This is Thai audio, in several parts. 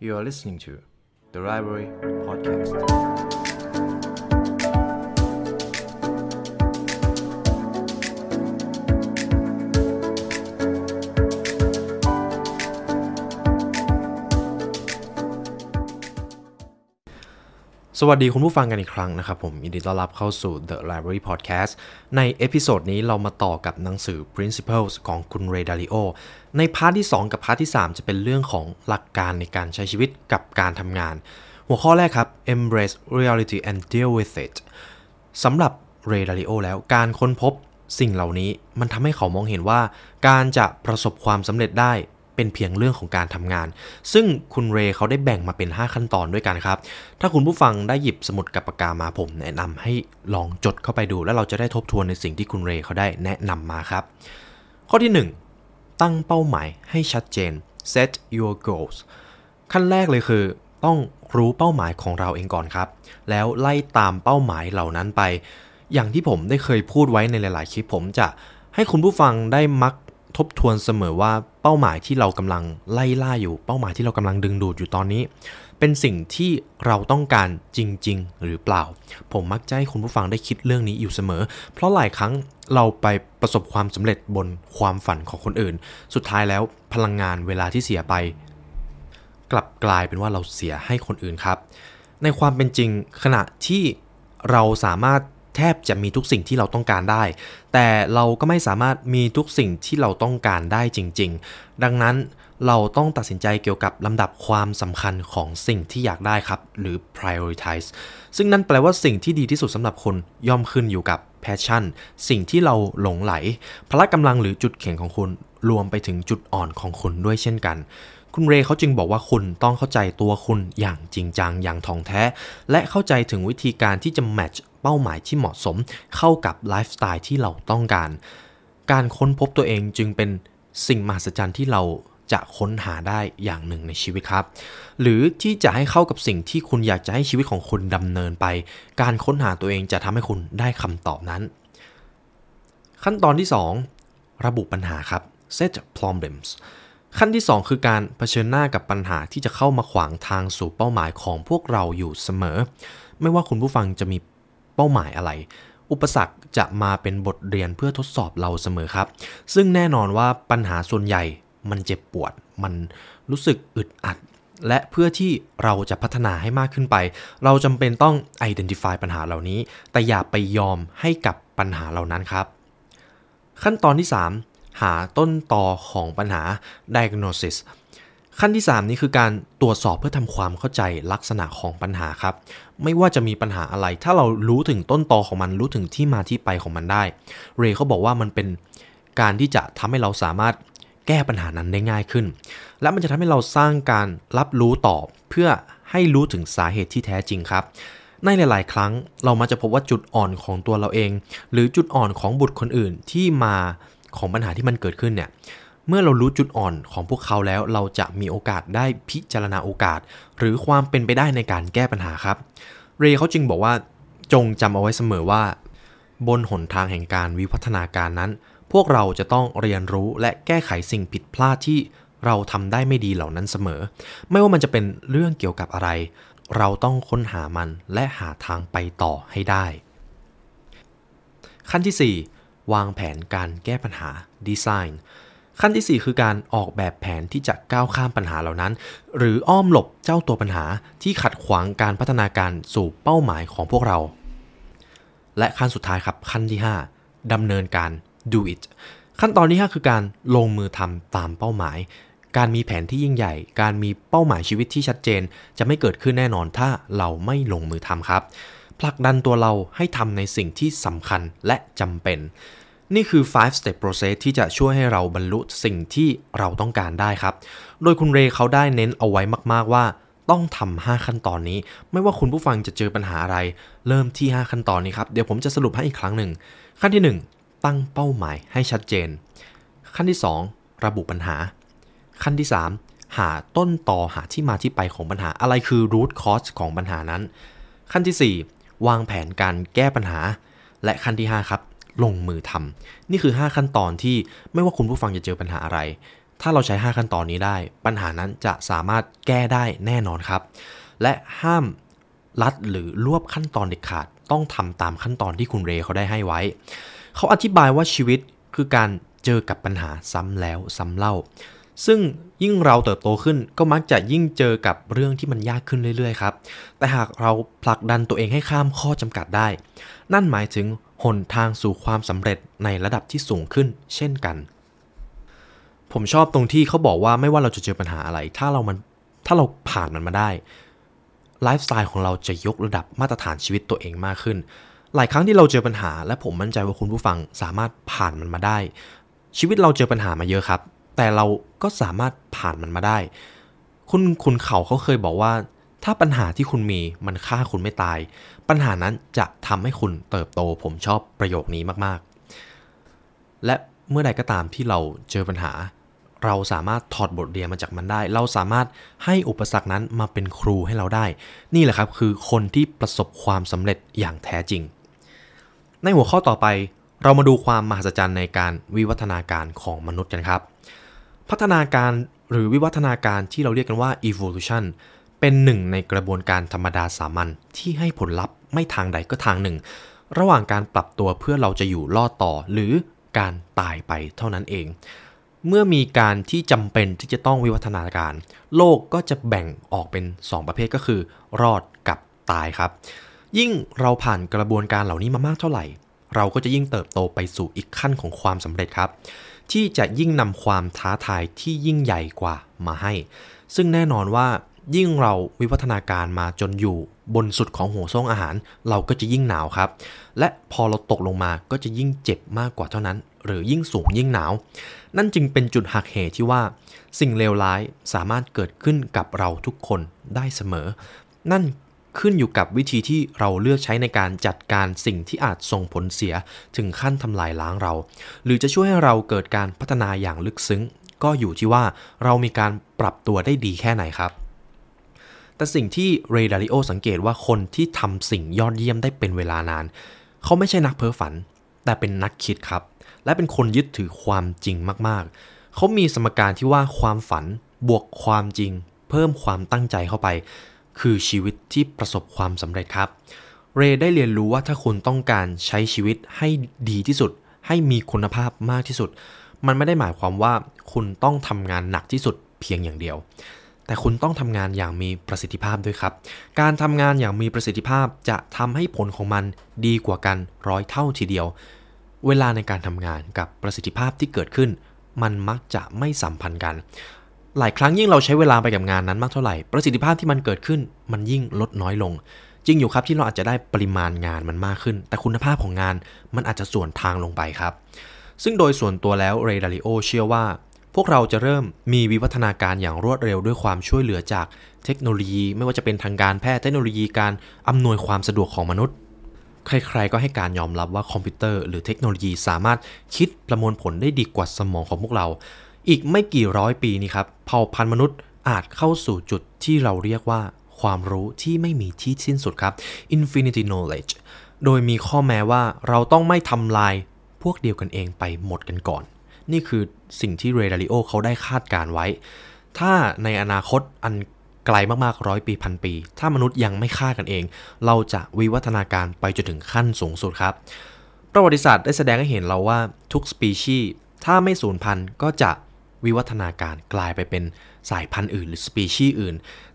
You are listening to the Library Podcast. สวัสดีคุณผู้ฟังกันอีกครั้งนะครับผมยินดีต้อนรับเข้าสู่ The Library Podcast ใน episode นี้เรามาต่อกับหนังสือ Principles ของคุณเรย์ ดาลิโอใน part ที่ 2 กับพาร์ทที่ 3 จะเป็นเรื่องของหลักการในการใช้ชีวิตกับการทำงาน หัวข้อแรกครับ embrace reality and deal with it สำหรับเรย์ ดาลิโอแล้วการค้นพบสิ่งเหล่านี้มันทำให้เขามองเห็นว่า การจะประสบความสำเร็จได้ เป็นเพียงเรื่องของการทำงาน ซึ่งคุณเรย์เขาได้แบ่งมาเป็น 5 ขั้นตอนด้วยกันครับ ถ้าคุณผู้ฟังได้หยิบสมุดกับปากกามาผม แนะนำให้ลองจดเข้าไปดู แล้วเราจะได้ทบทวนในสิ่งที่คุณเรย์เขาได้แนะนำมาครับ ข้อที่ 1 ตั้งเป้าหมายให้ชัดเจน set your goals ขั้นแรกเลยคือ ต้องรู้เป้าหมายของเราเองก่อนครับ แล้วไล่ตามเป้าหมายเหล่านั้นไป อย่างที่ผมได้เคยพูดไว้ในหลาย ๆ คลิปผมจะให้คุณผู้ฟังได้มัก ทบทวนเสมอว่าเป้าหมายที่เรากำลังไล่ล่าอยู่ เป้าหมายที่เรากำลังดึงดูดอยู่ตอนนี้ เป็นสิ่งที่เราต้องการจริง ๆ หรือเปล่า ผมมักจะให้คุณผู้ฟังได้คิดเรื่องนี้อยู่เสมอ เพราะหลายครั้งเราไปประสบความสำเร็จบนความฝันของคนอื่น สุดท้ายแล้วพลังงานเวลาที่เสียไป กลับกลายเป็นว่าเราเสียให้คนอื่นครับ ในความเป็นจริงขณะที่เราสามารถ แทบจะมีทุกสิ่งที่เราต้องการได้ แต่เราก็ไม่สามารถมีทุกสิ่งที่เราต้องการได้จริง ๆ ดังนั้นเราต้องตัดสินใจเกี่ยวกับลำดับความสำคัญของสิ่งที่อยากได้ครับ หรือ prioritize ซึ่งนั่นแปลว่าสิ่งที่ดีที่สุดสำหรับคนย่อมขึ้นอยู่กับ passion สิ่งที่เราหลงไหล พละกำลังหรือจุดแข็งของคุณรวมไปถึงจุดอ่อนของคุณด้วยเช่นกัน คุณเรย์เขาจึงบอกว่าคุณต้องเข้าใจตัวคุณอย่างจริงจังอย่างท่องแท้ และเข้าใจถึงวิธีการที่จะแมทช์ เป้าหมายที่เหมาะสม เข้ากับไลฟ์สไตล์ที่เราต้องการ การค้นพบตัวเองจึงเป็นสิ่งมหัศจรรย์ที่เราจะค้นหาได้อย่างหนึ่งในชีวิตครับ หรือที่จะให้เข้ากับสิ่งที่คุณอยากจะให้ชีวิตของคุณดำเนินไป การค้นหาตัวเองจะทำให้คุณได้คำตอบนั้น ขั้นตอนที่ 2 ระบุปัญหาครับ set problems ขั้นที่ 2 คือการเผชิญหน้ากับปัญหาที่จะเข้ามาขวางทางสู่เป้าหมายของพวกเราอยู่เสมอ ไม่ว่าคุณผู้ฟังจะมี เป้าหมายอะไร อุปสรรคจะมาเป็นบทเรียนเพื่อทดสอบเราเสมอครับ ซึ่งแน่นอนว่าปัญหาส่วนใหญ่มันเจ็บปวด มันรู้สึกอึดอัด และเพื่อที่เราจะพัฒนาให้มากขึ้นไป เราจำเป็นต้อง identify ปัญหาเหล่านี้ แต่อย่าไปยอมให้กับปัญหาเหล่านั้นครับ ขั้นตอนที่ 3 หาต้นตอของปัญหา diagnosis ขั้นที่ 3 นี้คือการตรวจสอบเพื่อทำความเข้าใจลักษณะของปัญหาครับ ไม่ว่าจะมีปัญหาอะไร ถ้าเรารู้ถึงต้นตอของมันรู้ถึงที่มาที่ไปของมันได้ เรย์เขาบอกว่ามันเป็นการที่จะทำให้เราสามารถแก้ปัญหานั้นได้ง่ายขึ้น และมันจะทำให้เราสร้างการรับรู้ต่อเพื่อให้รู้ถึงสาเหตุที่แท้จริงครับ ในหลาย ๆ ครั้งเรามาจะพบว่าจุดอ่อนของตัวเราเอง หรือจุดอ่อนของบุตรคนอื่นที่มาของปัญหาที่มันเกิดขึ้นเนี่ย เมื่อเรารู้จุดอ่อนของพวกเขาแล้ว เราจะมีโอกาสได้พิจารณาโอกาส หรือความเป็นไปได้ในการแก้ปัญหาครับ เรย์เขาจึงบอกว่า จงจำเอาไว้เสมอว่า บนหนทางแห่งการวิวัฒนาการนั้น พวกเราจะต้องเรียนรู้และแก้ไขสิ่งผิดพลาดที่เราทำได้ไม่ดีเหล่านั้นเสมอ ไม่ว่ามันจะเป็นเรื่องเกี่ยวกับอะไร เราต้องค้นหามันและหาทางไปต่อให้ได้ ขั้นที่ 4 วางแผนการแก้ปัญหาดีไซน์ ขั้นที่ 4 คือการออกแบบแผนที่จะก้าวข้ามปัญหาเหล่านั้น หรืออ้อมหลบเจ้าตัวปัญหาที่ขัดขวางการพัฒนาการสู่เป้าหมายของพวกเรา และขั้นสุดท้ายครับขั้นที่ 5ดำเนินการ do it ขั้นตอนที่ 5 คือการลงมือทำตามเป้าหมาย การมีแผนที่ยิ่งใหญ่ การมีเป้าหมายชีวิตที่ชัดเจน จะไม่เกิดขึ้นแน่นอนถ้าเราไม่ลงมือทำครับผลักดันตัวเราให้ทำในสิ่งที่สำคัญและจำเป็น นี่คือ 5 step process ที่จะช่วยให้เราบรรลุสิ่งที่เราต้องการได้ครับ โดยคุณเรย์เขาได้เน้นเอาไว้มากๆว่าต้องทำ5ขั้นตอนนี้ ไม่ว่าคุณผู้ฟังจะเจอปัญหาอะไร เริ่มที่ 5 ขั้นตอนนี้ครับ เดี๋ยวผมจะสรุปให้อีกครั้งหนึ่ง ขั้นที่ 1 ตั้งเป้าหมายให้ชัดเจน ขั้นที่ 2 ระบุปัญหา ขั้นที่ 3 หาต้นต่อหาที่มาที่ไปของปัญหาอะไรคือ root cause ของปัญหานั้น ขั้นที่ 4 วางแผนการแก้ปัญหา และขั้นที่ 5 ครับ ลงมือทำนี่คือ 5 ขั้นตอนที่ไม่ว่าคุณผู้ฟังจะเจอปัญหาอะไร ถ้าเราใช้ 5 ขั้นตอนนี้ได้ ปัญหานั้นจะสามารถแก้ได้แน่นอนครับ และห้ามลัดหรือรวบขั้นตอนเด็ดขาด ต้องทำตามขั้นตอนที่คุณเรเขาได้ให้ไว้ เขาอธิบายว่าชีวิตคือการเจอกับปัญหาซ้ำแล้วซ้ำเล่า ซึ่งยิ่งเราเติบโตขึ้นก็มักจะยิ่งเจอกับเรื่องที่มันยากขึ้นเรื่อยๆครับ แต่หากเราผลักดันตัวเองให้ข้ามข้อจำกัดได้ นั่นหมายถึง หนทางสู่ความสำเร็จในระดับที่สูงขึ้นเช่นกัน ผมชอบตรงที่เขาบอกว่าไม่ว่าเราจะเจอปัญหาอะไร ถ้าเรามันถ้าเราผ่านมันมาได้ไลฟ์สไตล์ของเราจะยกระดับมาตรฐานชีวิตตัวเองมากขึ้น หลายครั้งที่เราเจอปัญหา และผมมั่นใจว่าคุณผู้ฟังสามารถผ่านมันมาได้ ชีวิตเราเจอปัญหามาเยอะครับ แต่เราก็สามารถผ่านมันมาได้ คุณคุณเขาเขาเคยบอกว่า ถ้าปัญหาที่คุณมีมันฆ่าคุณไม่ตาย ปัญหานั้นจะทำให้คุณเติบโต ผมชอบประโยคนี้มากๆ และเมื่อใดก็ตามที่เราเจอปัญหา เราสามารถถอดบทเรียนมาจากมันได้ เราสามารถให้อุปสรรคนั้นมาเป็นครูให้เราได้ นี่แหละครับคือคนที่ประสบความสำเร็จอย่างแท้จริง ในหัวข้อต่อไปเรามาดูความมหัศจรรย์ในการวิวัฒนาการของมนุษย์กันครับ พัฒนาการหรือวิวัฒนาการที่เราเรียกกันว่า evolution เป็นหนึ่งในกระบวนการธรรมดาสามัญที่ให้ผลลัพธ์ไม่ทางใดก็ทางหนึ่ง ระหว่างการปรับตัวเพื่อเราจะอยู่รอดต่อหรือการตายไปเท่านั้นเอง เมื่อมีการที่จำเป็นที่จะต้องวิวัฒนาการ โลกก็จะแบ่งออกเป็น 2 ประเภทก็คือ รอดกับตายครับ ยิ่งเราผ่านกระบวนการเหล่านี้มามากเท่าไหร่ เราก็จะยิ่งเติบโตไปสู่อีกขั้นของความสำเร็จครับ ที่จะยิ่งนำความท้าทายที่ยิ่งใหญ่กว่ามาให้ ซึ่งแน่นอนว่า ยิ่งเราวิวัฒนาการมาจนอยู่บนสุดของหัวซ่งอาหาร เราก็จะยิ่งหนาวครับ และพอเราตกลงมาก็จะยิ่งเจ็บมากกว่าเท่านั้น หรือยิ่งสูงยิ่งหนาว นั่นจึงเป็นจุดหักเหที่ว่า สิ่งเลวร้ายสามารถเกิดขึ้นกับเราทุกคนได้เสมอ นั่นขึ้นอยู่กับวิธีที่เราเลือกใช้ในการจัดการสิ่งที่อาจส่งผลเสียถึงขั้นทำลายล้างเรา หรือจะช่วยให้เราเกิดการพัฒนาอย่างลึกซึ้ง ก็อยู่ที่ว่าเรามีการปรับตัวได้ดีแค่ไหนครับ แต่สิ่งที่เรดาริโอสังเกตว่าคนที่ทำสิ่งยอดเยี่ยมได้เป็นเวลานาน เขาไม่ใช่นักเพ้อฝัน แต่เป็นนักคิดครับ และเป็นคนยึดถือความจริงมากๆ เขามีสมการที่ว่าความฝันบวกความจริง เพิ่มความตั้งใจเข้าไป คือชีวิตที่ประสบความสำเร็จครับ เรได้เรียนรู้ว่าถ้าคุณต้องการใช้ชีวิตให้ดีที่สุด ให้มีคุณภาพมากที่สุด มันไม่ได้หมายความว่าคุณต้องทำงานหนักที่สุดเพียงอย่างเดียว แต่คุณต้องทำงานอย่างมีประสิทธิภาพด้วยครับ การทำงานอย่างมีประสิทธิภาพจะทำให้ผลของมันดีกว่ากันร้อยเท่าทีเดียว เวลาในการทำงานกับประสิทธิภาพที่เกิดขึ้น มันมักจะไม่สัมพันธ์กัน หลายครั้งยิ่งเราใช้เวลาไปกับงานนั้นมากเท่าไหร่ ประสิทธิภาพที่มันเกิดขึ้น มันยิ่งลดน้อยลง จริงอยู่ครับที่เราอาจจะได้ปริมาณงานมันมากขึ้น แต่คุณภาพของงานมันอาจจะส่วนทางลงไปครับ ซึ่งโดยส่วนตัวแล้วเรดาริโอเชื่อว่า พวกเราจะเริ่มมีวิวัฒนาการอย่างรวดเร็วด้วยความช่วยเหลือจากเทคโนโลยี ไม่ว่าจะเป็นทางการแพทย์เทคโนโลยีการอำนวยความสะดวกของมนุษย์ ใครๆก็ให้การยอมรับว่าคอมพิวเตอร์หรือเทคโนโลยีสามารถคิดประมวลผลได้ดีกว่าสมองของพวกเรา อีกไม่กี่ร้อยปีนี้ครับเผ่าพันธุ์มนุษย์อาจเข้าสู่จุดที่เราเรียกว่าความรู้ที่ไม่มีที่สิ้นสุดครับ infinity knowledge โดยมีข้อแม้ว่าเราต้องไม่ทำลายพวกเดียวกันเองไปหมดกันก่อน นี่คือสิ่งที่เรดาริโอเขาได้คาดการไว้ ถ้าในอนาคตอันไกลมากๆร้อยปีพันปี ถ้ามนุษย์ยังไม่ฆ่ากันเอง เราจะวิวัฒนาการไปจนถึงขั้นสูงสุดครับ ประวัติศาสตร์ได้แสดงให้เห็นเราว่าทุกสปีชีส์ถ้าไม่สูญพันธุ์ก็จะวิวัฒนาการกลายไปเป็นสายพันธุ์อื่น หรือสปีชีส์อื่น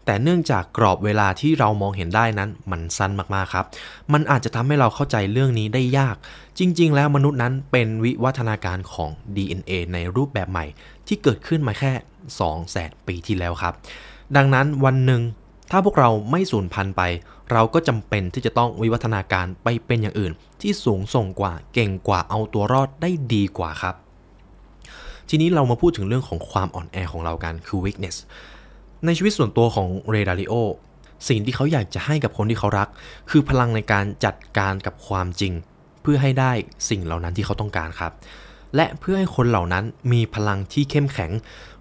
แต่เนื่องจากกรอบเวลาที่เรามองเห็นได้นั้นมันสั้นมากๆครับ มันอาจจะทำให้เราเข้าใจเรื่องนี้ได้ยาก จริง ๆ แล้วมนุษย์นั้นเป็นวิวัฒนาการของ DNA ในรูปแบบใหม่ ที่เกิดขึ้นมาแค่2แสนปีที่แล้วครับ ดังนั้นวันหนึ่งถ้าพวกเราไม่สูญพันธุ์ไป เราก็จำเป็นที่จะต้องวิวัฒนาการไปเป็นอย่างอื่น ที่สูงส่งกว่าเก่งกว่าเอาตัวรอดได้ดีกว่าครับ ทีนี้เรามาพูดถึงเรื่องของความอ่อนแอของเรากันคือ weakness ในชีวิตส่วนตัวของเรดาริโอสิ่งที่เขาอยากจะให้กับคนที่เขารัก คือพลังในการจัดการกับความจริง เพื่อให้ได้สิ่งเหล่านั้นที่เขาต้องการครับ และเพื่อให้คนเหล่านั้นมีพลังที่เข้มแข็ง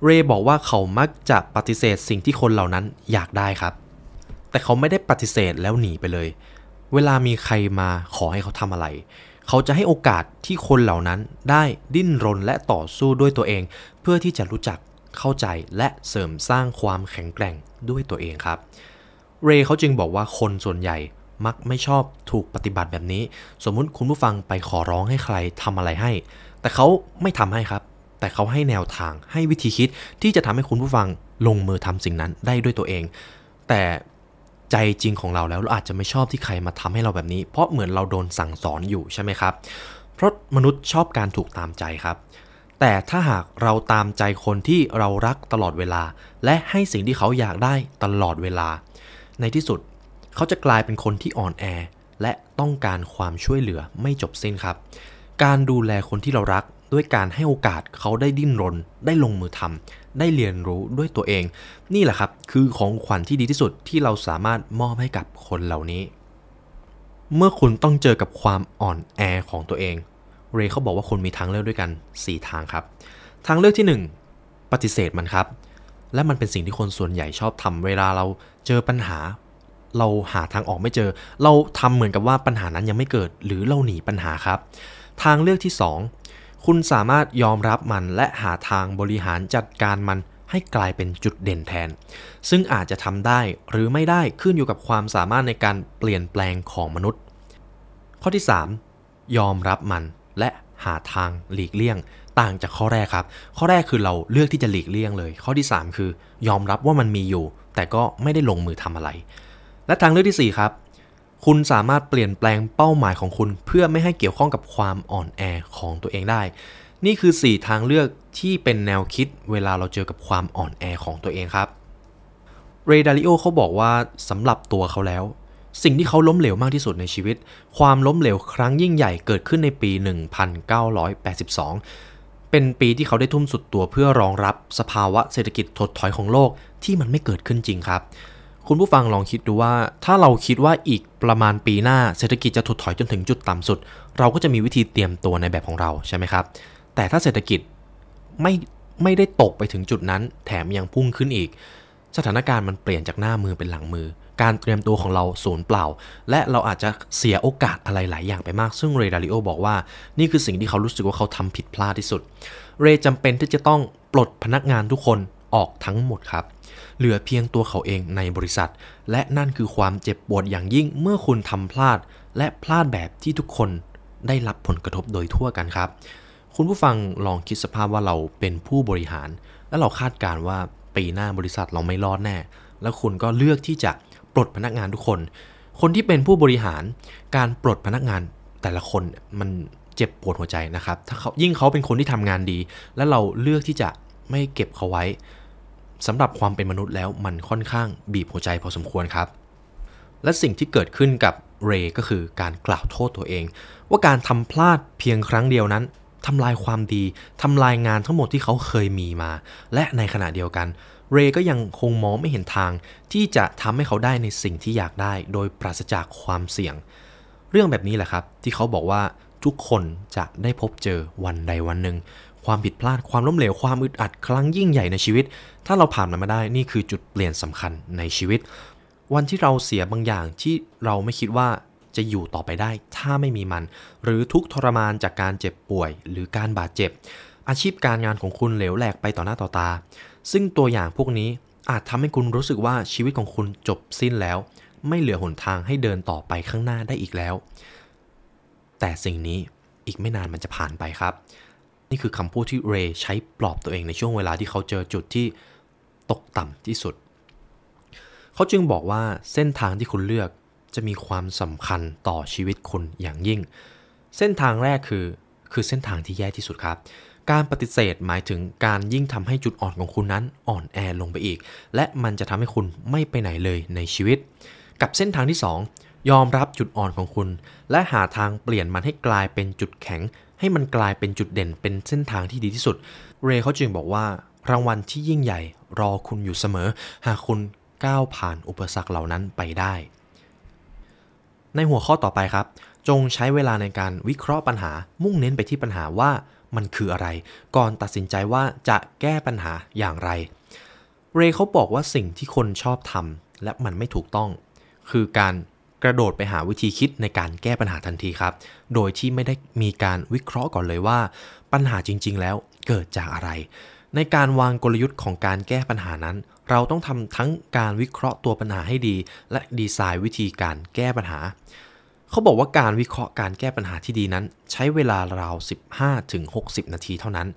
เรย์บอกว่าเขามักจะปฏิเสธสิ่งที่คนเหล่านั้นอยากได้ครับ แต่เขาไม่ได้ปฏิเสธแล้วหนีไปเลย เวลามีใครมาขอให้เขาทำอะไร เขาจะให้โอกาสที่คนเหล่านั้นได้ดิ้นรนและต่อสู้ด้วยตัวเอง เพื่อที่จะรู้จัก เข้าใจและเสริมสร้างความแข็งแกร่งด้วยตัวเองครับ เรย์เขาจึงบอกว่าคนส่วนใหญ่มักไม่ชอบถูกปฏิบัติแบบนี้ สมมุติคุณผู้ฟังไปขอร้องให้ใครทำอะไรให้ แต่เขาไม่ทำให้ครับ แต่เขาให้แนวทางให้วิธีคิดที่จะทำให้คุณผู้ฟังลงมือทำสิ่งนั้นได้ด้วยตัวเอง แต่ใจจริงของเราแล้วเราอาจจะไม่ชอบที่ใครมาทำให้เราแบบนี้ เพราะเหมือนเราโดนสั่งสอนอยู่ใช่ไหมครับ เพราะมนุษย์ชอบการถูกตามใจครับ แต่ถ้าหากเราตามใจคนที่เรารักตลอดเวลา และให้สิ่งที่เขาอยากได้ตลอดเวลา ในที่สุดเขาจะกลายเป็นคนที่อ่อนแอ และต้องการความช่วยเหลือไม่จบสิ้นครับ การดูแลคนที่เรารักด้วยการให้โอกาสเขาได้ดิ้นรน ได้ลงมือทำได้เรียนรู้ด้วยตัวเอง นี่แหละครับคือของขวัญที่ดีที่สุดที่เราสามารถมอบให้กับคนเหล่านี้ เมื่อคุณต้องเจอกับความอ่อนแอของตัวเอง เรย์เขาบอกว่าคุณมีทางเลือกด้วยกัน 4 ทางครับ ทางเลือกที่ 1 ปฏิเสธมันครับ และมันเป็นสิ่งที่คนส่วนใหญ่ชอบทำเวลาเราเจอปัญหา เราหาทางออกไม่เจอ เราทำเหมือนกับว่าปัญหานั้นยังไม่เกิด หรือเราหนีปัญหาครับ ทางเลือกที่ 2 คุณสามารถยอมรับมันและหาทางบริหารจัดการมันให้กลายเป็นจุดเด่นแทน ซึ่งอาจจะทำได้หรือไม่ได้ขึ้นอยู่กับความสามารถในการเปลี่ยนแปลงของมนุษย์ ข้อที่ 3 ยอมรับมัน และหาทางหลีกเลี่ยง ต่างจากข้อแรกครับ ข้อแรกคือเราเลือกที่จะหลีกเลี่ยงเลย ข้อที่ 3 คือยอมรับว่ามันมีอยู่ แต่ก็ไม่ได้ลงมือทำอะไร และทางเลือกที่ 4 ครับ คุณสามารถเปลี่ยนแปลงเป้าหมายของคุณ เพื่อไม่ให้เกี่ยวข้องกับความอ่อนแอของตัวเองได้ นี่คือ 4 ทางเลือกที่เป็นแนวคิดเวลาเราเจอกับความอ่อนแอของตัวเองครับเรดาริโอเขาบอกว่าสำหรับตัวเขาแล้ว สิ่งที่เขาล้มเหลวมากที่สุดในชีวิต ความล้มเหลวครั้งยิ่งใหญ่เกิดขึ้นในปี 1982 เป็นปีที่เขาได้ทุ่มสุดตัวเพื่อรองรับสภาวะเศรษฐกิจถดถอยของโลกที่มันไม่เกิดขึ้นจริงครับ คุณผู้ฟังลองคิดดูว่า ถ้าเราคิดว่าอีกประมาณปีหน้าเศรษฐกิจจะถดถอยจนถึงจุดต่ำสุด เราก็จะมีวิธีเตรียมตัวในแบบของเราใช่ไหมครับ แต่ถ้าเศรษฐกิจไม่ไม่ได้ตกไปถึงจุดนั้น แถมยังพุ่งขึ้นอีก สถานการณ์มันเปลี่ยนจากหน้ามือเป็นหลังมือ การเตรียมตัวของเราสูญเปล่า และเราอาจจะเสียโอกาสอะไรหลายอย่างไปมาก ซึ่งเรดาริโอบอกว่า นี่คือสิ่งที่เขารู้สึกว่าเขาทำผิดพลาดที่สุด เรย์จำเป็นที่จะต้องปลดพนักงานทุกคนออกทั้งหมดครับ เหลือเพียงตัวเขาเองในบริษัท และนั่นคือความเจ็บปวดอย่างยิ่งเมื่อคุณทำพลาด และพลาดแบบที่ทุกคนได้รับผลกระทบโดยทั่วกันครับ คุณผู้ฟังลองคิดสภาพว่าเราเป็นผู้บริหาร และเราคาดการณ์ว่า ปีหน้าบริษัทเราไม่รอดแน่ แล้วคุณก็เลือกที่จะปลดพนักงานทุกคน คนที่เป็นผู้บริหารการปลดพนักงานแต่ละคนมันเจ็บปวดหัวใจนะครับ ถ้าเขายิ่งเขาเป็นคนที่ทำงานดี และเราเลือกที่จะไม่เก็บเขาไว้สำหรับความเป็นมนุษย์แล้วมันค่อนข้างบีบหัวใจพอสมควรครับ และสิ่งที่เกิดขึ้นกับเรก็คือการกล่าวโทษตัวเอง ว่าการทำพลาดเพียงครั้งเดียวนั้น ทำลายความดีทำลายงานทั้งหมดที่เขาเคยมีมา และในขณะเดียวกัน เรย์ก็ยังคงมองไม่เห็นทาง ที่จะทำให้เขาได้ในสิ่งที่อยากได้ โดยปราศจากความเสี่ยง เรื่องแบบนี้แหละครับ ที่เขาบอกว่าทุกคนจะได้พบเจอวันใดวันหนึ่ง ความผิดพลาดความล้มเหลวความอึดอัดครั้งยิ่งใหญ่ในชีวิต ถ้าเราผ่านมันมาได้นี่คือจุดเปลี่ยนสำคัญในชีวิต วันที่เราเสียบางอย่างที่เราไม่คิดว่า จะอยู่ต่อไปได้ถ้าไม่มีมัน หรือทุกทรมานจากการเจ็บป่วย หรือการบาดเจ็บ อาชีพการงานของคุณเหลวแหลกไปต่อหน้าต่อตา ซึ่งตัวอย่างพวกนี้อาจทำให้คุณรู้สึกว่าชีวิตของคุณจบสิ้นแล้ว ไม่เหลือหนทางให้เดินต่อไปข้างหน้าได้อีกแล้ว แต่สิ่งนี้อีกไม่นานมันจะผ่านไปครับ นี่คือคำพูดที่เรย์ใช้ปลอบตัวเองในช่วงเวลาที่เขาเจอจุดที่ตกต่ำที่สุด เขาจึงบอกว่าเส้นทางที่คุณเลือก จะมีความสำคัญต่อชีวิตคุณอย่างยิ่ง เส้นทางแรกคือ คือเส้นทางที่แย่ที่สุดครับ การปฏิเสธหมายถึงการยิ่งทำให้จุดอ่อนของคุณนั้นอ่อนแอลงไปอีก และมันจะทำให้คุณไม่ไปไหนเลยในชีวิต กับเส้นทางที่ 2 ยอมรับจุดอ่อนของคุณ และหาทางเปลี่ยนมันให้กลายเป็นจุดแข็ง ให้มันกลายเป็นจุดเด่น เป็นเส้นทางที่ดีที่สุด เรย์เขาจึงบอกว่ารางวัลที่ยิ่งใหญ่รอคุณอยู่เสมอ หากคุณก้าวผ่านอุปสรรคเหล่านั้นไปได้ ในหัวข้อต่อไปครับ จงใช้เวลาในการวิเคราะห์ปัญหา มุ่งเน้นไปที่ปัญหาว่ามันคืออะไร ก่อนตัดสินใจว่าจะแก้ปัญหาอย่างไร เรย์เขาบอกว่าสิ่งที่คนชอบทำและมันไม่ถูกต้อง คือการกระโดดไปหาวิธีคิดในการแก้ปัญหาทันทีครับ โดยที่ไม่ได้มีการวิเคราะห์ก่อนเลยว่า ปัญหาจริง ๆ แล้วเกิดจากอะไร ในการวางกลยุทธ์ของการแก้ปัญหานั้น เราต้องทำทั้งการวิเคราะห์ตัวปัญหาให้ดี และดีไซน์วิธีการแก้ปัญหา เขาบอกว่าการวิเคราะห์การแก้ปัญหาที่ดีนั้น ใช้เวลาราว 15-60 นาทีเท่านั้น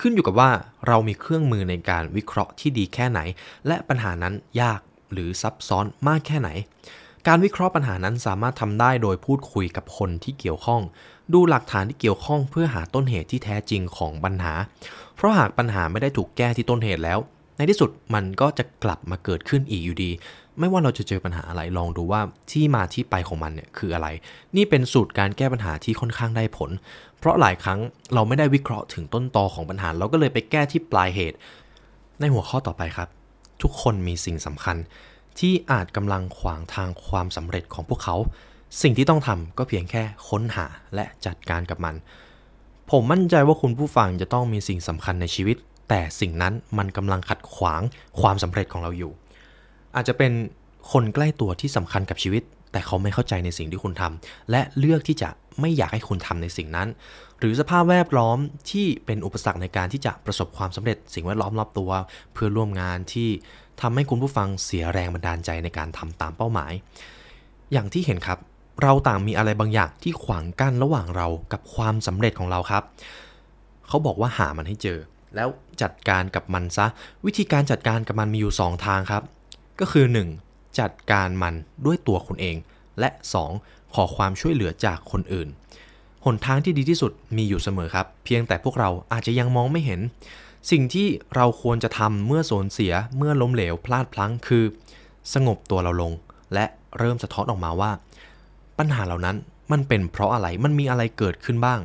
ขึ้นอยู่กับว่าเรามีเครื่องมือในการวิเคราะห์ที่ดีแค่ไหน และปัญหานั้นยากหรือซับซ้อนมากแค่ไหน การวิเคราะห์ปัญหานั้นสามารถทำได้โดยพูดคุยกับคนที่เกี่ยวข้อง ดูหลักฐานที่เกี่ยวข้องเพื่อหาต้นเหตุที่แท้จริงของปัญหา เพราะหากปัญหาไม่ได้ถูกแก้ที่ต้นเหตุแล้ว ในที่สุดมันก็จะกลับมาเกิดขึ้นอีกอยู่ดี ไม่ว่าเราจะเจอปัญหาอะไรลองดูว่าที่มาที่ไปของมันเนี่ยคืออะไร นี่เป็นสูตรการแก้ปัญหาที่ค่อนข้างได้ผล เพราะหลายครั้งเราไม่ได้วิเคราะห์ถึงต้นตอของปัญหา เราก็เลยไปแก้ที่ปลายเหตุ ในหัวข้อต่อไปครับ ทุกคนมีสิ่งสำคัญ ที่อาจกำลังขวางทางความสำเร็จของพวกเขา สิ่งที่ต้องทำก็เพียงแค่ค้นหาและจัดการกับมันผมมั่นใจว่าคุณผู้ฟังจะต้องมีสิ่งสำคัญในชีวิต แต่สิ่งนั้นมันกำลังขัดขวางความสำเร็จของเราอยู่ อาจจะเป็นคนใกล้ตัวที่สำคัญกับชีวิต แต่เขาไม่เข้าใจในสิ่งที่คุณทำและเลือกที่จะไม่อยากให้คุณทำในสิ่งนั้น หรือสภาพแวดล้อมที่เป็นอุปสรรคในการที่จะประสบความสำเร็จ สิ่งแวดล้อมรอบตัว เพื่อร่วมงานที่ทำให้คุณผู้ฟังเสียแรงบันดาลใจในการทำตามเป้าหมาย อย่างที่เห็นครับ เราต่างมีอะไรบางอย่างที่ขวางกั้นระหว่างเรากับความสำเร็จของเราครับ เขาบอกว่าหามันให้เจอ แล้วจัดการกับมันซะ วิธีการจัดการกับมันมีอยู่ 2 ทางครับ ก็คือ 1. จัดการมันด้วยตัวคุณเอง และ 2. ขอความช่วยเหลือจากคนอื่น หนทางที่ดีที่สุดมีอยู่เสมอครับ เพียงแต่พวกเราอาจจะยังมองไม่เห็น สิ่งที่เราควรจะทำเมื่อสูญเสียเมื่อล้มเหลวพลาดพลั้งคือ สงบตัวเราลง และเริ่มสะท้อนออกมาว่า ปัญหาเหล่านั้นมันเป็นเพราะอะไรมันมีอะไรเกิดขึ้นบ้าง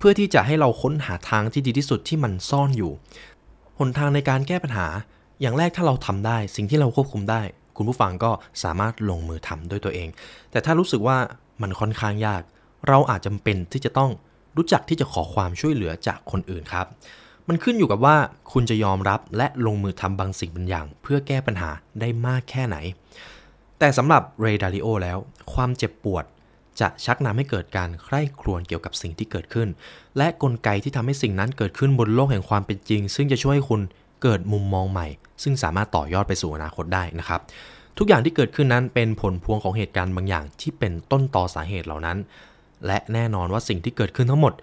เพื่อที่จะให้เราค้นหาทางที่ดีที่สุดที่มันซ่อนอยู่หนทางในการแก้ปัญหา อย่างแรกถ้าเราทำได้ สิ่งที่เราควบคุมได้ คุณผู้ฟังก็สามารถลงมือทำด้วยตัวเอง แต่ถ้ารู้สึกว่ามันค่อนข้างยาก เราอาจจำเป็นที่จะต้องรู้จักที่จะขอความช่วยเหลือจากคนอื่นครับ มันขึ้นอยู่กับว่าคุณจะยอมรับและลงมือทำบางสิ่งบางอย่าง เพื่อแก้ปัญหาได้มากแค่ไหน แต่สำหรับเรดาริโอแล้ว ความเจ็บปวด จะชักนำให้เกิดการใคร่ครวญเกี่ยวกับสิ่งที่เกิดขึ้น และกลไกที่ทำให้สิ่งนั้นเกิดขึ้นบนโลกแห่งความเป็นจริง ซึ่งจะช่วยให้คุณเกิดมุมมองใหม่ ซึ่งสามารถต่อยอดไปสู่อนาคตได้นะครับ ทุกอย่างที่เกิดขึ้นนั้นเป็นผลพวงของเหตุการณ์บางอย่างที่เป็นต้นตอสาเหตุเหล่านั้น และแน่นอนว่าสิ่งที่เกิดขึ้นทั้งหมด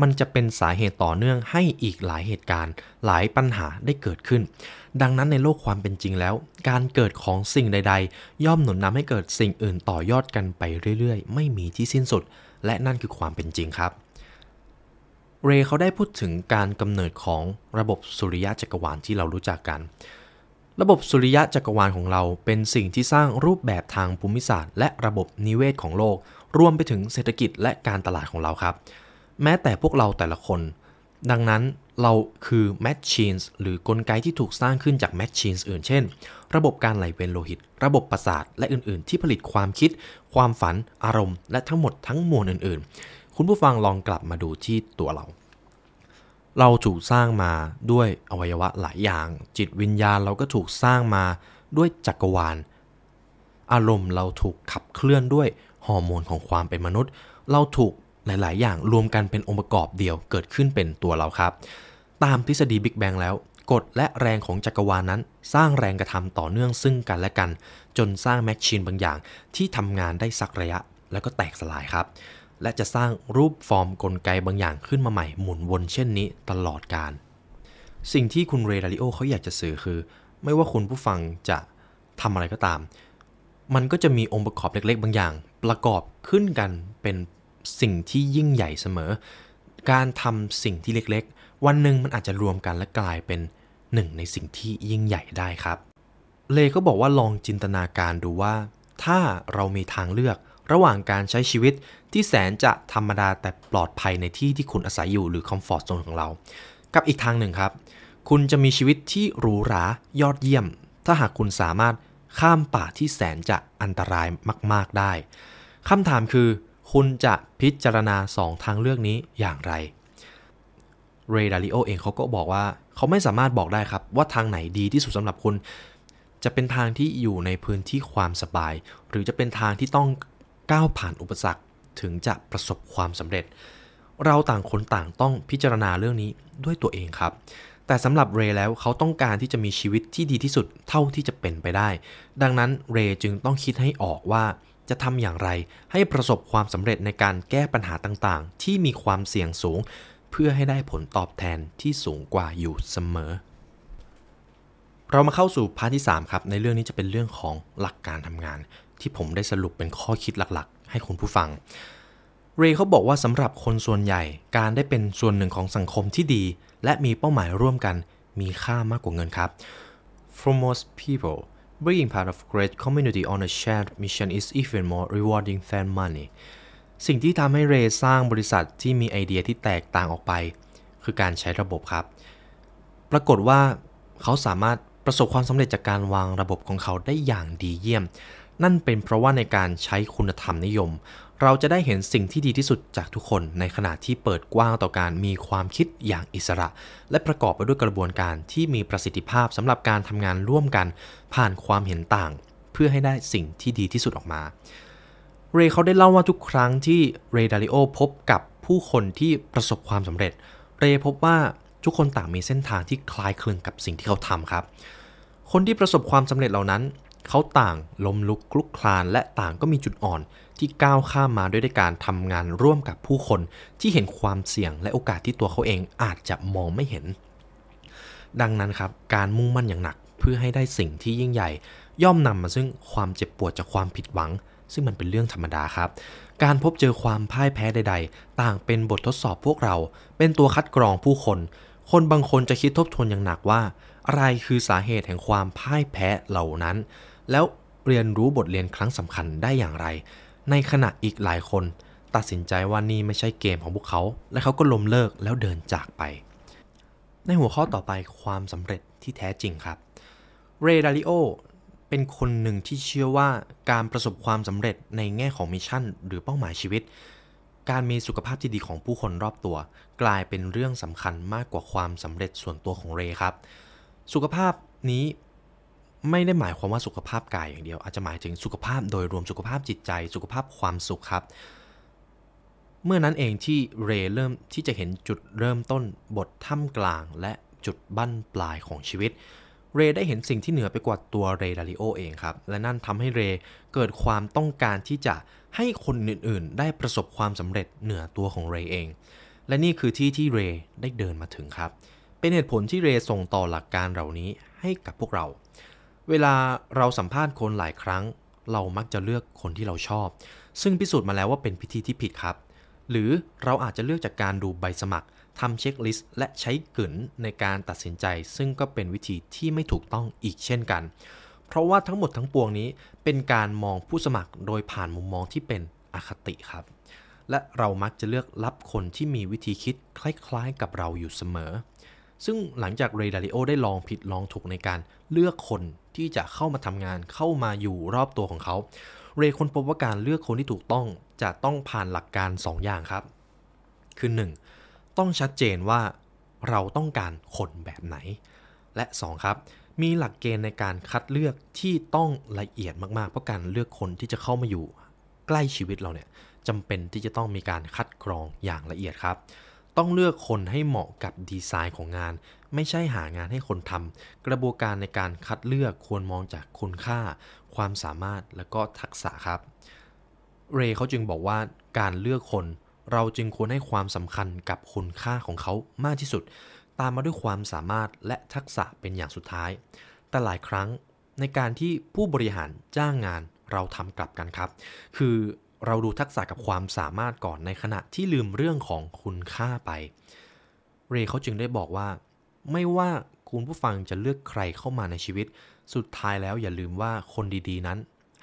มันจะเป็นสาเหตุต่อเนื่องให้อีกหลายเหตุการณ์ หลายปัญหาได้เกิดขึ้น ดังนั้นในโลกความเป็นจริงแล้ว การเกิดของสิ่งใด ๆ ย่อมหนุนนำให้เกิดสิ่งอื่นต่อยอดกันไปเรื่อยๆ ไม่มีที่สิ้นสุด และนั่นคือความเป็นจริงครับ เรย์เขาได้พูดถึงการกำเนิดของระบบสุริยะจักรวาลที่เรารู้จักกัน ระบบสุริยะจักรวาลของเราเป็นสิ่งที่สร้างรูปแบบทางภูมิศาสตร์ และระบบนิเวศของโลก รวมไปถึงเศรษฐกิจและการตลาดของเราครับ แม้แต่พวกเราแต่ละคน ดังนั้นเราคือ machines หรือกลไกที่ถูกสร้างขึ้นจาก machines อื่น เช่น ระบบการไหลเวียนโลหิต ระบบประสาท และอื่น ๆ ที่ผลิตความคิด ความฝัน อารมณ์ และทั้งหมดทั้งมวลอื่น ๆ คุณผู้ฟังลองกลับมาดูที่ตัวเรา เราถูกสร้างมาด้วยอวัยวะหลายอย่าง จิตวิญญาณเราก็ถูกสร้างมาด้วยจักรวาล อารมณ์เราถูกขับเคลื่อนด้วยฮอร์โมนของความเป็นมนุษย์ เราถูก หลาย ๆ อย่างรวมกันเป็นองค์ประกอบเดียวเกิดขึ้นเป็นตัวเราครับ ตามทฤษฎีบิ๊กแบงแล้ว กฎและแรงของจักรวาลนั้น สร้างแรงกระทำต่อเนื่องซึ่งกันและกัน จนสร้างแมชชีนบางอย่าง ที่ทำงานได้สักระยะ แล้วก็แตกสลายครับ และจะสร้างรูปฟอร์มกลไกบางอย่างขึ้นมาใหม่หมุนวนเช่นนี้ตลอดการ สิ่งที่คุณเรดาริโอเขาอยากจะสื่อคือ ไม่ว่าคุณผู้ฟังจะทำอะไรก็ตาม มันก็จะมีองค์ประกอบเล็ก ๆ บางอย่าง ประกอบขึ้นกันเป็น สิ่งที่ยิ่งใหญ่เสมอ การทำสิ่งที่เล็กๆ วันหนึ่งมันอาจจะรวมกันและกลายเป็นหนึ่งในสิ่งที่ยิ่งใหญ่ได้ครับ เลก็บอกว่าลองจินตนาการดูว่า ถ้าเรามีทางเลือกระหว่างการใช้ชีวิตที่แสนจะธรรมดาแต่ปลอดภัยในที่ที่คุณอาศัยอยู่หรือคอมฟอร์ทโซนของเรา กับอีกทางหนึ่งครับ คุณจะมีชีวิตที่หรูหรายอดเยี่ยม ถ้าหากคุณสามารถข้ามป่าที่แสนจะอันตรายมาก ๆได้คำถามคือ คุณจะพิจารณา 2 ทางเลือกนี้อย่างไร เรดาริโอเองเขาก็บอกว่าเขาไม่สามารถบอกได้ครับ ว่าทางไหนดีที่สุดสำหรับคุณ จะเป็นทางที่อยู่ในพื้นที่ความสบาย หรือจะเป็นทางที่ต้องก้าวผ่านอุปสรรคถึงจะประสบความสำเร็จ เราต่างคนต่างต้องพิจารณาเรื่องนี้ด้วยตัวเองครับ แต่สำหรับเรแล้วเขาต้องการที่จะมีชีวิตที่ดีที่สุดเท่าที่จะเป็นไปได้ ดังนั้นเรจึงต้องคิดให้ออกว่า จะทำอย่างไรให้ประสบความสำเร็จในการแก้ปัญหาต่างๆ ที่มีความเสี่ยงสูง เพื่อให้ได้ผลตอบแทนที่สูงกว่าอยู่เสมอ เรามาเข้าสู่พาร์ทที่ 3 ครับ ในเรื่องนี้จะเป็นเรื่องของหลักการทำงาน ที่ผมได้สรุปเป็นข้อคิดหลักๆ ให้คุณผู้ฟัง เรย์เขาบอกว่าสำหรับคนส่วนใหญ่ การได้เป็นส่วนหนึ่งของสังคมที่ดี และมีเป้าหมายร่วมกัน มีค่ามากกว่าเงินครับ For most people being part of great community on a shared mission is even more rewarding than money สิ่งที่ทำให้เรสร้างบริษัทที่มีไอเดียที่แตกต่างออกไป คือการใช้ระบบครับ ปรากฏว่าเขาสามารถประสบความสำเร็จจากการวางระบบของเขาได้อย่างดีเยี่ยม นั่นเป็นเพราะว่าในการใช้คุณธรรมนิยม เราจะได้เห็นสิ่งที่ดีที่สุดจากทุกคนในขณะที่เปิดกว้างต่อการมีความคิดอย่างอิสระ และประกอบไปด้วยกระบวนการที่มีประสิทธิภาพสำหรับการทำงานร่วมกัน ผ่านความเห็นต่าง เพื่อให้ได้สิ่งที่ดีที่สุดออกมาเรย์เขาได้เล่าว่าทุกครั้งที่เรดาริโอพบกับผู้คนที่ประสบความสำเร็จ เรย์พบว่าทุกคนต่างมีเส้นทางที่คล้ายคลึงกับสิ่งที่เขาทำครับ คนที่ประสบความสำเร็จเหล่านั้น เขาต่างล้มลุกคลุกคลานและต่างก็มีจุดอ่อนที่ก้าวข้ามมาด้วยการทำงานร่วมกับผู้คนที่เห็นความเสี่ยงและโอกาสที่ตัวเขาเองอาจจะมองไม่เห็น ดังนั้นครับการมุ่งมั่นอย่างหนักเพื่อให้ได้สิ่งที่ยิ่งใหญ่ ย่อมนำมาซึ่งความเจ็บปวดจากความผิดหวัง ซึ่งมันเป็นเรื่องธรรมดาครับ การพบเจอความพ่ายแพ้ใด ๆ ต่างเป็นบททดสอบพวกเรา เป็นตัวคัดกรองผู้คน คนบางคนจะคิดทบทวนอย่างหนักว่า อะไรคือสาเหตุแห่งความพ่ายแพ้เหล่านั้น แล้วเรียนรู้บทเรียนครั้งสำคัญได้อย่างไร ในขณะอีกหลายคน ตัดสินใจว่านี่ไม่ใช่เกมของพวกเขา และเขาก็ล้มเลิกแล้วเดินจากไป ในหัวข้อต่อไปความสำเร็จที่แท้จริงครับเรย์ ดาลิโอเป็นคนหนึ่งที่เชื่อว่าการประสบความสำเร็จในแง่ของ mission หรือเป้าหมายชีวิต การมีสุขภาพที่ดีของผู้คนรอบตัว กลายเป็นเรื่องสำคัญมากกว่าความสำเร็จส่วนตัวของเรครับ สุขภาพนี้ ไม่ได้หมายความว่าสุขภาพกายอย่างเดียว อาจจะหมายถึงสุขภาพโดยรวมสุขภาพจิตใจ สุขภาพความสุขครับ เมื่อนั้นเองที่เรเริ่มที่จะเห็นจุดเริ่มต้นบทท่ามกลางและจุดบั้นปลายของชีวิต เรได้เห็นสิ่งที่เหนือไปกว่าตัวเรดาริโอเองครับ และนั่นทำให้เรเกิดความต้องการที่จะให้คนอื่นๆ ได้ประสบความสำเร็จเหนือตัวของเรเอง และนี่คือที่ที่เรได้เดินมาถึงครับ เป็นเหตุผลที่เรส่งต่อหลักการเหล่านี้ให้กับพวกเรา เวลาเราสัมภาษณ์คนหลายครั้ง เรามักจะเลือกคนที่เราชอบ ซึ่งพิสูจน์มาแล้วว่าเป็นพิธีที่ผิดครับ หรือเราอาจจะเลือกจากการดูใบสมัครทำเช็คลิสต์และใช้กลืนในการตัดสินใจ ซึ่งก็เป็นวิธีที่ไม่ถูกต้องอีกเช่นกัน เพราะว่าทั้งหมดทั้งปวงนี้เป็นการมองผู้สมัครโดยผ่านมุมมองที่เป็นอคติครับ และเรามักจะเลือกรับคนที่มีวิธีคิดคล้ายๆ กับเราอยู่เสมอ ซึ่งหลังจากเรดาริโอได้ลองผิดลองถูกในการเลือกคน ที่จะเข้ามาทำงานเข้ามาอยู่รอบตัวของเขา เรย์คนพบว่าการเลือกคนที่ถูกต้องจะต้องผ่านหลักการ 2 อย่างครับ คือ 1. ต้องชัดเจนว่าเราต้องการคนแบบไหน และ 2 ครับ มีหลักเกณฑ์ในการคัดเลือกที่ต้องละเอียดมากๆ เพราะการเลือกคนที่จะเข้ามาอยู่ใกล้ชีวิตเราเนี่ยจำเป็นที่จะต้องมีการคัดกรองอย่างละเอียดครับ ต้องเลือกคนให้เหมาะกับดีไซน์ของงาน ไม่ใช่หางานให้คนทำกระบวนการในการคัดเลือกควรมองจากคุณค่า ความสามารถและก็ทักษะครับ เรย์เขาจึงบอกว่าการเลือกคน เราจึงควรให้ความสำคัญกับคุณค่าของเขามากที่สุด ตามมาด้วยความสามารถและทักษะเป็นอย่างสุดท้าย แต่หลายครั้งในการที่ผู้บริหารจ้างงานเราทำกลับกันครับ คือ เราดูทักษะกับความสามารถก่อนในขณะที่ลืมเรื่องของคุณค่าไป เรเขาจึงได้บอกว่า ไม่ว่าคุณผู้ฟังจะเลือกใครเข้ามาในชีวิต สุดท้ายแล้วอย่าลืมว่าคนดีๆนั้น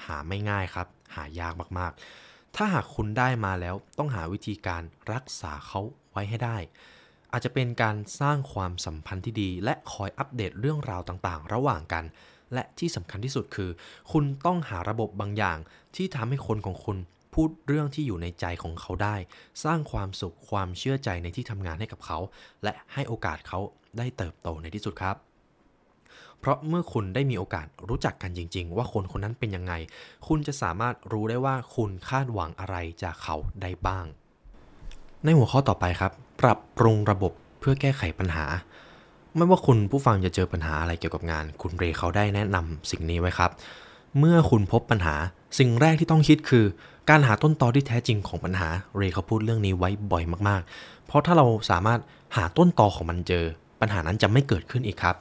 หาไม่ง่ายครับ หายากมากๆ ถ้าหากคุณได้มาแล้วต้องหาวิธีการรักษาเขาไว้ให้ได้ อาจจะเป็นการสร้างความสัมพันธ์ที่ดี และคอยอัปเดตเรื่องราวต่างๆ ระหว่างกันและที่สำคัญที่สุดคือ คุณต้องหาระบบบางอย่างที่ทำให้คนของคุณ พูดเรื่องที่อยู่ในใจของเขาได้ สร้างความสุขความเชื่อใจในที่ทำงานให้กับเขา และให้โอกาสเขาได้เติบโตในที่สุดครับ เพราะเมื่อคุณได้มีโอกาสรู้จักกันจริง ๆ ว่าคนคนนั้นเป็นยังไง คุณจะสามารถรู้ได้ว่าคุณคาดหวังอะไรจากเขาได้บ้าง ในหัวข้อต่อไปครับ ปรับปรุงระบบเพื่อแก้ไขปัญหาไม่ว่าคุณผู้ฟังจะเจอปัญหาอะไรเกี่ยวกับงาน คุณเรเขาได้แนะนำสิ่งนี้ไว้ครับ เมื่อคุณพบปัญหา สิ่งแรกที่ต้องคิดคือ การหาต้นตอที่แท้จริงของปัญหา เรเขาพูดเรื่องนี้ไว้บ่อยมากๆ เพราะถ้าเราสามารถหาต้นตอของมันเจอ ปัญหานั้นจะไม่เกิดขึ้นอีกครับ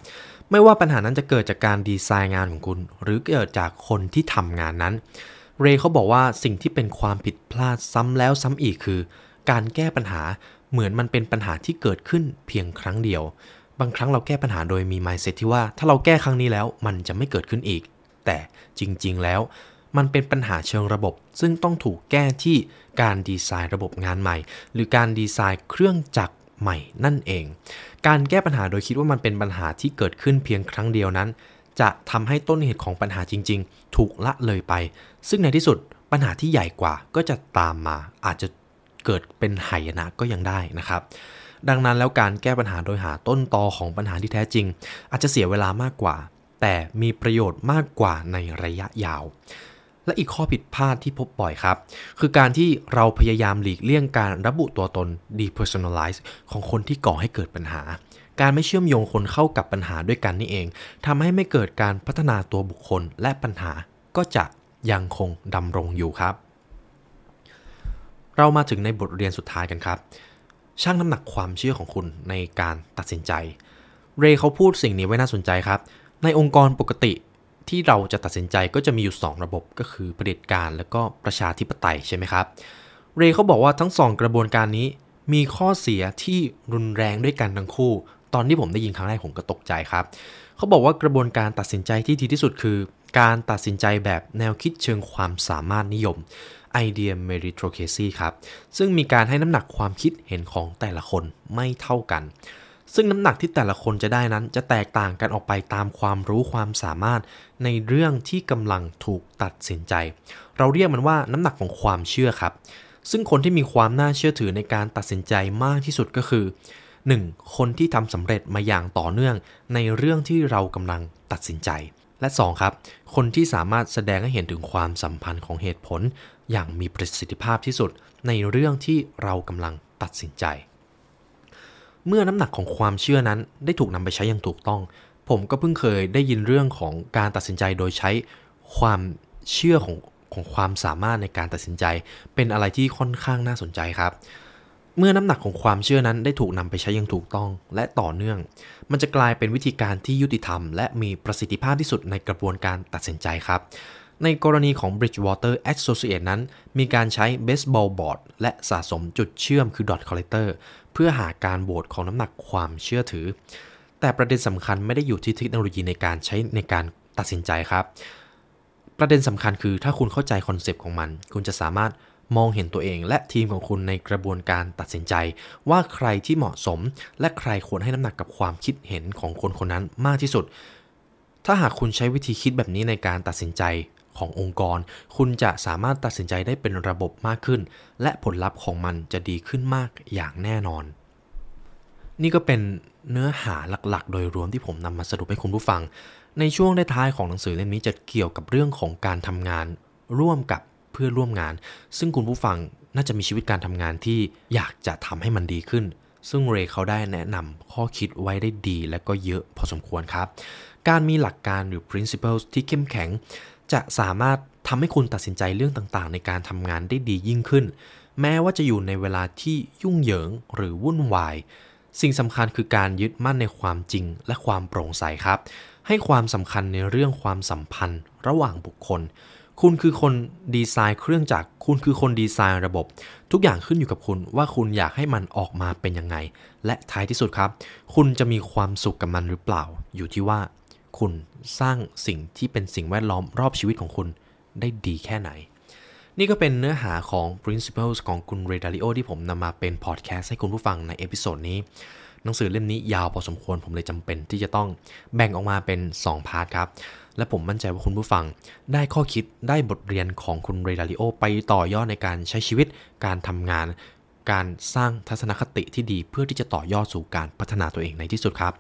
ไม่ว่าปัญหานั้นจะเกิดจากการดีไซน์งานของคุณ หรือเกิดจากคนที่ทำงานนั้น เรเขาบอกว่าสิ่งที่เป็นความผิดพลาดซ้ำแล้วซ้ำอีกคือ การแก้ปัญหาเหมือนมันเป็นปัญหาที่เกิดขึ้นเพียงครั้งเดียว บางครั้งเราแก้ปัญหาโดยมี mindset ที่ว่าถ้าเราแก้ครั้งนี้แล้วมันจะไม่เกิดขึ้นอีก แต่จริง ๆ แล้ว มันเป็นปัญหาเชิงระบบ ซึ่งต้องถูกแก้ที่การดีไซน์ระบบงานใหม่ หรือการดีไซน์เครื่องจักรใหม่นั่นเอง การแก้ปัญหาโดยคิดว่ามันเป็นปัญหาที่เกิดขึ้นเพียงครั้งเดียวนั้น จะทำให้ต้นเหตุของปัญหาจริง ๆ ถูกละเลยไป ซึ่งในที่สุดปัญหาที่ใหญ่กว่าก็จะตามมา อาจจะเกิดเป็นหายนะก็ยังได้นะครับ ดังนั้นแล้วการแก้ปัญหาโดยหาต้นตอของปัญหาที่แท้จริง อาจจะเสียเวลามากกว่า แต่มีประโยชน์มากกว่าในระยะยาว และอีกข้อผิดพลาดที่พบบ่อยครับ คือการที่เราพยายามหลีกเลี่ยงการระบุตัวตน depersonalize ของคนที่ก่อให้เกิดปัญหา การไม่เชื่อมโยงคนเข้ากับปัญหาด้วยกันนี่เองทำให้ไม่เกิดการพัฒนาตัวบุคคลและปัญหาก็จะยังคงดำรงอยู่ครับ เรามาถึงในบทเรียนสุดท้ายกันครับช่างน้ำหนักความเชื่อของคุณในการตัดสินใจ เรย์เขาพูดสิ่งนี้ไว้น่าสนใจครับ ในองค์กรปกติ ที่เราจะตัดสินใจก็จะมีอยู่ 2 ระบบก็คือเผด็จการและก็ประชาธิปไตยใช่ไหมครับ เรย์เขาบอกว่าทั้ง 2 กระบวนการนี้ มีข้อเสียที่รุนแรงด้วยกันทั้งคู่ ตอนที่ผมได้ยินครั้งแรกผมก็ตกใจครับเขาบอกว่ากระบวนการตัดสินใจที่ดีที่สุดคือ การตัดสินใจแบบแนวคิดเชิงความสามารถนิยม idea meritocracy ครับซึ่งมีการให้น้ำหนักความคิดเห็นของแต่ละคนไม่เท่ากัน ซึ่งน้ำหนักที่แต่ละคนจะได้นั้นจะแตกต่างกันออกไปตามความรู้ความสามารถในเรื่องที่กำลังถูกตัดสินใจ เราเรียกมันว่าน้ำหนักของความเชื่อครับ ซึ่งคนที่มีความน่าเชื่อถือในการตัดสินใจมากที่สุดก็คือ 1. คนที่ทำสำเร็จมาอย่างต่อเนื่องในเรื่องที่เรากำลังตัดสินใจ และ 2. ครับ คนที่สามารถแสดงให้เห็นถึงความสัมพันธ์ของเหตุผล อย่างมีประสิทธิภาพที่สุดในเรื่องที่เรากำลังตัดสินใจ เมื่อน้ำหนักของความเชื่อนั้นได้ถูกนำไปใช้อย่างถูกต้อง ผมก็เพิ่งเคยได้ยินเรื่องของการตัดสินใจโดยใช้ความเชื่อของของความสามารถในการตัดสินใจ เป็นอะไรที่ค่อนข้างน่าสนใจครับ เมื่อน้ำหนักของความเชื่อนั้นได้ถูกนำไปใช้อย่างถูกต้องและต่อเนื่อง มันจะกลายเป็นวิธีการที่ยุติธรรม และมีประสิทธิภาพที่สุดในกระบวนการตัดสินใจครับในกรณีของ Bridgewater Associates นั้น มีการใช้ baseball card และสะสมจุดเชื่อมคือ dot collector เพื่อหาการโหวตของน้ำหนักความเชื่อถือ แต่ประเด็นสำคัญไม่ได้อยู่ที่เทคโนโลยีในการใช้ในการตัดสินใจครับ ประเด็นสำคัญคือถ้าคุณเข้าใจ concept ของมัน คุณจะสามารถมองเห็นตัวเองและทีมของคุณในกระบวนการตัดสินใจ ว่าใครที่เหมาะสม และใครควรให้น้ำหนักกับความคิดเห็นของคนคนนั้นมากที่สุด ถ้าหากคุณใช้วิธีคิดแบบนี้ในการตัดสินใจ ขององค์กร คุณจะสามารถตัดสินใจได้เป็นระบบมากขึ้น และผลลัพธ์ของมันจะดีขึ้นมากอย่างแน่นอน นี่ก็เป็นเนื้อหาหลักๆ โดยรวมที่ผมนำมาสรุปให้คุณผู้ฟัง ในช่วงท้ายของหนังสือเล่มนี้จะเกี่ยวกับเรื่องของการทำงาน ร่วมกับเพื่อนร่วมงาน ซึ่งคุณผู้ฟังน่าจะมีชีวิตการทำงานที่อยากจะทำให้มันดีขึ้น ซึ่งเรย์เขาได้แนะนำข้อคิดไว้ได้ดีและก็เยอะพอสมควรครับ การมีหลักการหรือ principles ที่เข้มแข็ง จะสามารถทำให้คุณตัดสินใจเรื่องต่างๆ ในการทำงานได้ดียิ่งขึ้น แม้ว่าจะอยู่ในเวลาที่ยุ่งเหยิงหรือวุ่นวาย สิ่งสำคัญคือการยึดมั่นในความจริงและความโปร่งใสครับ ให้ความสำคัญในเรื่องความสัมพันธ์ระหว่างบุคคล คุณคือคนดีไซน์เครื่องจักร คุณคือคนดีไซน์ระบบ ทุกอย่างขึ้นอยู่กับคุณว่าคุณอยากให้มันออกมาเป็นยังไง และท้ายที่สุดครับ คุณจะมีความสุขกับมันหรือเปล่า อยู่ที่ว่า คุณสร้างสิ่งที่เป็นสิ่งแวดล้อมรอบชีวิตของคุณได้ดีแค่ไหน นี่ก็เป็นเนื้อหาของ principles ของคุณเรย์ ดาลิโอที่ผมนำมาเป็นพอดแคสต์ให้คุณผู้ฟังใน episode นี้ หนังสือเล่มนี้ยาวพอสมควรผมเลยจำเป็นที่จะต้องแบ่งออกมาเป็น 2 part ครับ และผมมั่นใจว่าคุณผู้ฟัง ได้ข้อคิดได้บทเรียนของคุณเรย์ ดาลิโอไปต่อยอดในการใช้ชีวิต การทำงาน การสร้างทัศนคติที่ดีเพื่อที่จะต่อยอดสู่การพัฒนาตัวเองในที่สุดครับ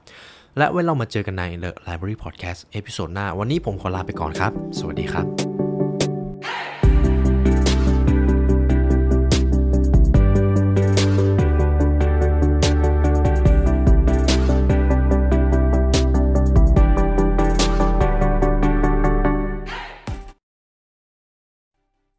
และไว้เรามาเจอกันใน The Library Podcast episode หน้า วันนี้ผมขอลาไปก่อนครับ สวัสดีครับ